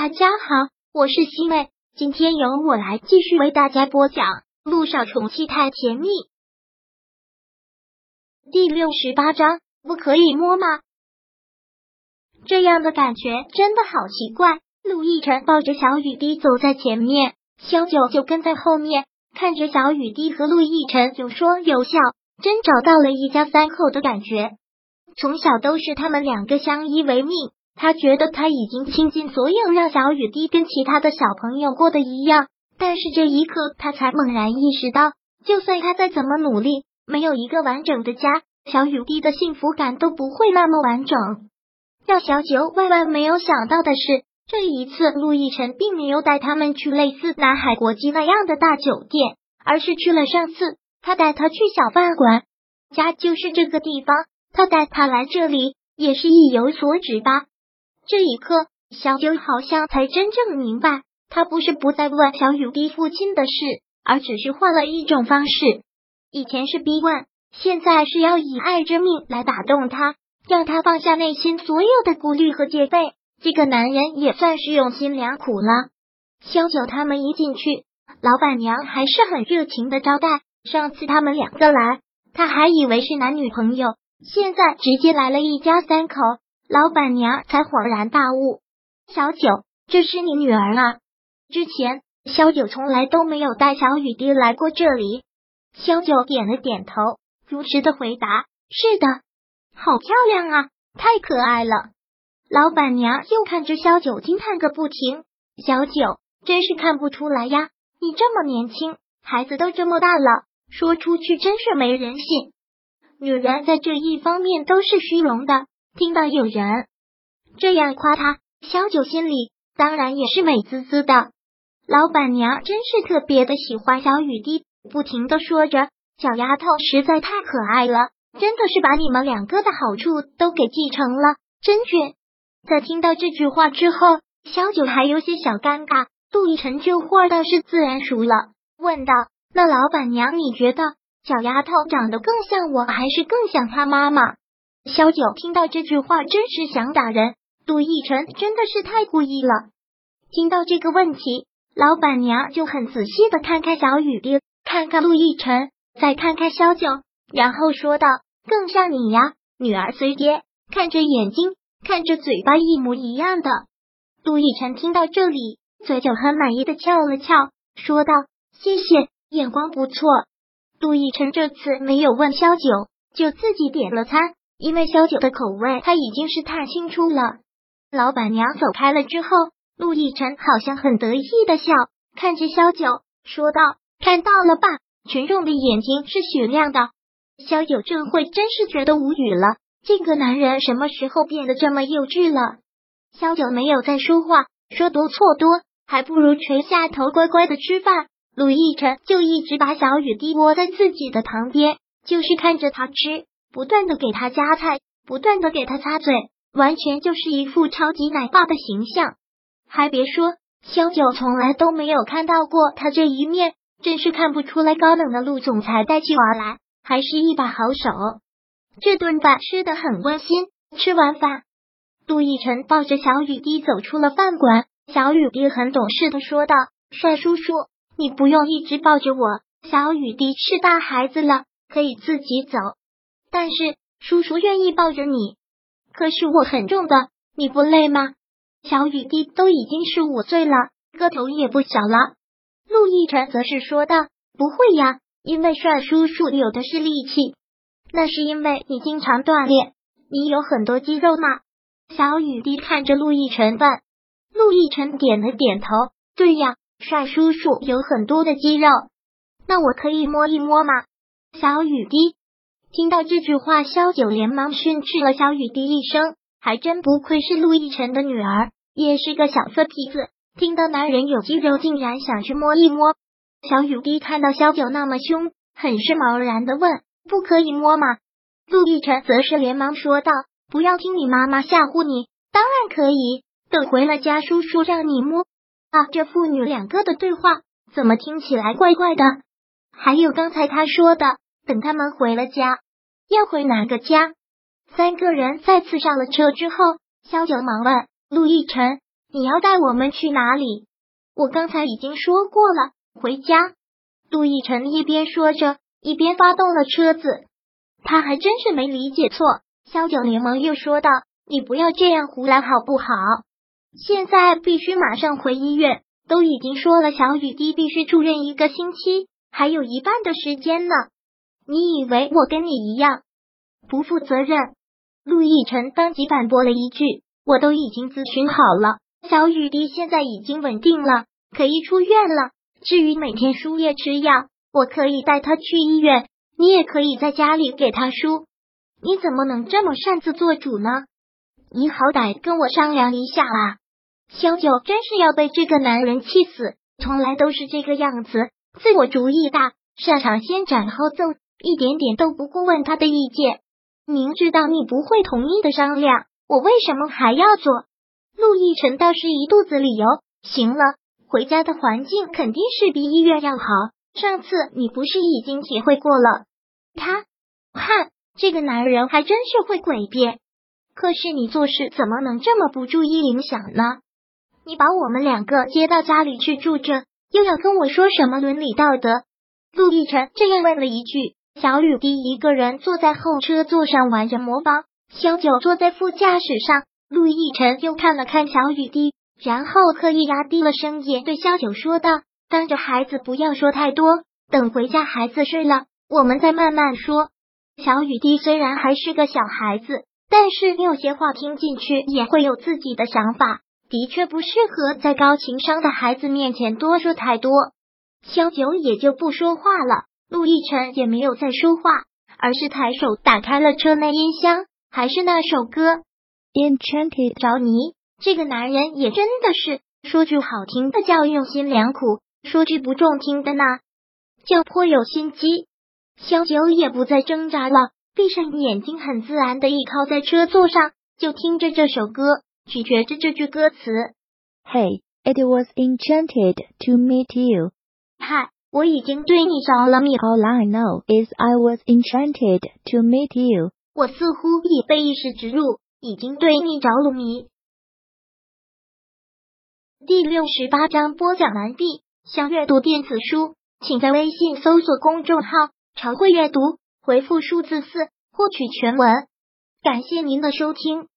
大家好，我是西妹，今天由我来继续为大家播讲《路上宠妻太甜蜜》第六十八章。不可以摸吗？这样的感觉真的好奇怪。陆亦辰抱着小雨滴走在前面，萧九就跟在后面，看着小雨滴和陆亦辰有说有笑，真找到了一家三口的感觉。从小都是他们两个相依为命。他觉得他已经倾尽所有，让小雨滴跟其他的小朋友过得一样。但是这一刻，他才猛然意识到，就算他再怎么努力，没有一个完整的家，小雨滴的幸福感都不会那么完整。让小九万万没有想到的是，这一次陆亦辰并没有带他们去类似南海国际那样的大酒店，而是去了上次他带他去小饭馆。家就是这个地方，他带他来这里也是意有所指吧。这一刻，小九好像才真正明白，他不是不再问小雨滴父亲的事，而只是换了一种方式。以前是逼问，现在是要以爱之命来打动他，让他放下内心所有的顾虑和戒备。这个男人也算是用心良苦了。萧九他们一进去，老板娘还是很热情的招待。上次他们两个来，他还以为是男女朋友，现在直接来了一家三口。老板娘才恍然大悟：“小九，这是你女儿啊！之前小九从来都没有带小雨滴来过这里。”萧九点了点头，如实的回答：“是的，好漂亮啊，太可爱了。”老板娘又看着萧九惊叹个不停：“小九，真是看不出来呀，你这么年轻，孩子都这么大了，说出去真是没人信。女人在这一方面都是虚荣的。”听到有人这样夸他，小九心里当然也是美滋滋的。老板娘真是特别的喜欢小雨滴，不停的说着：“小丫头实在太可爱了，真的是把你们两个的好处都给继承了，真绝。”在听到这句话之后，小九还有些小尴尬。杜奕晨这货倒是自然熟了，问道：“那老板娘，你觉得小丫头长得更像我，还是更像她妈妈？”萧九听到这句话，真是想打人。陆亦辰真的是太故意了。听到这个问题，老板娘就很仔细的看看小雨滴，看看陆亦辰，再看看萧九，然后说道：“更像你呀，女儿随爹，看着眼睛，看着嘴巴一模一样的。”陆亦辰听到这里，嘴角很满意的翘了翘，说道：“谢谢，眼光不错。”陆亦辰这次没有问萧九，就自己点了餐。因为萧九的口味，他已经是太清楚了。老板娘走开了之后，陆亦辰好像很得意的笑，看着萧九说道：“看到了吧，群众的眼睛是雪亮的。”萧九这会真是觉得无语了，这个男人什么时候变得这么幼稚了？萧九没有再说话，说多错多，还不如垂下头乖乖的吃饭。陆亦辰就一直把小雨滴窝在自己的旁边，就是看着他吃。不断的给他夹菜，不断的给他擦嘴，完全就是一副超级奶爸的形象。还别说，萧九从来都没有看到过他这一面，真是看不出来高冷的陆总裁带起娃来还是一把好手。这顿饭吃的很温馨。吃完饭，杜奕辰抱着小雨滴走出了饭馆。小雨滴很懂事的说道：“帅叔叔，你不用一直抱着我，小雨滴是大孩子了，可以自己走。”但是叔叔愿意抱着你，可是我很重的，你不累吗？小雨滴都已经是五岁了，个头也不小了。陆亦辰则是说道：“不会呀，因为帅叔叔有的是力气，那是因为你经常锻炼，你有很多肌肉嘛。”小雨滴看着陆亦辰问，陆亦辰点了点头：“对呀，帅叔叔有很多的肌肉，那我可以摸一摸吗？”小雨滴。听到这句话，萧九连忙训斥了小雨滴一声，还真不愧是陆亦辰的女儿，也是个小色皮子。听到男人有肌肉，竟然想去摸一摸。小雨滴看到萧九那么凶，很是茫然的问：“不可以摸吗？”陆亦辰则是连忙说道：“不要听你妈妈吓唬你，当然可以。等回了家，叔叔让你摸。”啊，这父女两个的对话怎么听起来怪怪的？还有刚才他说的。等他们回了家，要回哪个家？三个人再次上了车之后，萧九忙问陆亦辰：“你要带我们去哪里？我刚才已经说过了，回家。陆亦辰一边说着，一边发动了车子。他还真是没理解错。萧九连忙又说道：“你不要这样胡来好不好？现在必须马上回医院。都已经说了，小雨滴必须住院一个星期，还有一半的时间呢。你以为我跟你一样不负责任？”陆亦辰当即反驳了一句：“我都已经咨询好了，小雨滴现在已经稳定了，可以出院了。至于每天输液吃药，我可以带他去医院。”你也可以在家里给他输，你怎么能这么擅自做主呢？你好歹跟我商量一下啊！萧九真是要被这个男人气死，从来都是这个样子，自我主义大，擅长先斩后奏，一点点都不顾问他的意见。明知道你不会同意的商量，我为什么还要做？陆亦辰倒是一肚子理由。行了，回家的环境肯定是比医院要好。上次你不是已经体会过了？他，看这个男人还真是会诡辩。可是你做事怎么能这么不注意影响呢？你把我们两个接到家里去住着，又要跟我说什么伦理道德？陆亦辰这样问了一句。小雨滴一个人坐在后车座上玩着魔方，萧九坐在副驾驶上。陆亦辰又看了看小雨滴，然后刻意压低了声音对萧九说道：“当着孩子不要说太多，等回家孩子睡了。”我们再慢慢说。小雨滴虽然还是个小孩子，但是有些话听进去也会有自己的想法，的确不适合在高情商的孩子面前多说太多。萧九也就不说话了，陆亦辰也没有再说话，而是抬手打开了车内音箱，还是那首歌《Enchanted》。着迷，这个男人也真的是说句好听的叫用心良苦，说句不中听的呢，叫颇有心机。萧九也不再挣扎了，闭上眼睛，很自然的倚靠在车座上，就听着这首歌，咀嚼着这句歌词。Hey, it was enchanted to meet you. 嗨，我已经对你着了迷。All I know is I was enchanted to meet you. 我似乎已被意识植入，已经对你着了迷。第六十八章播讲完毕。想阅读电子书，请在微信搜索公众号。常会阅读，回复数字四获取全文。感谢您的收听。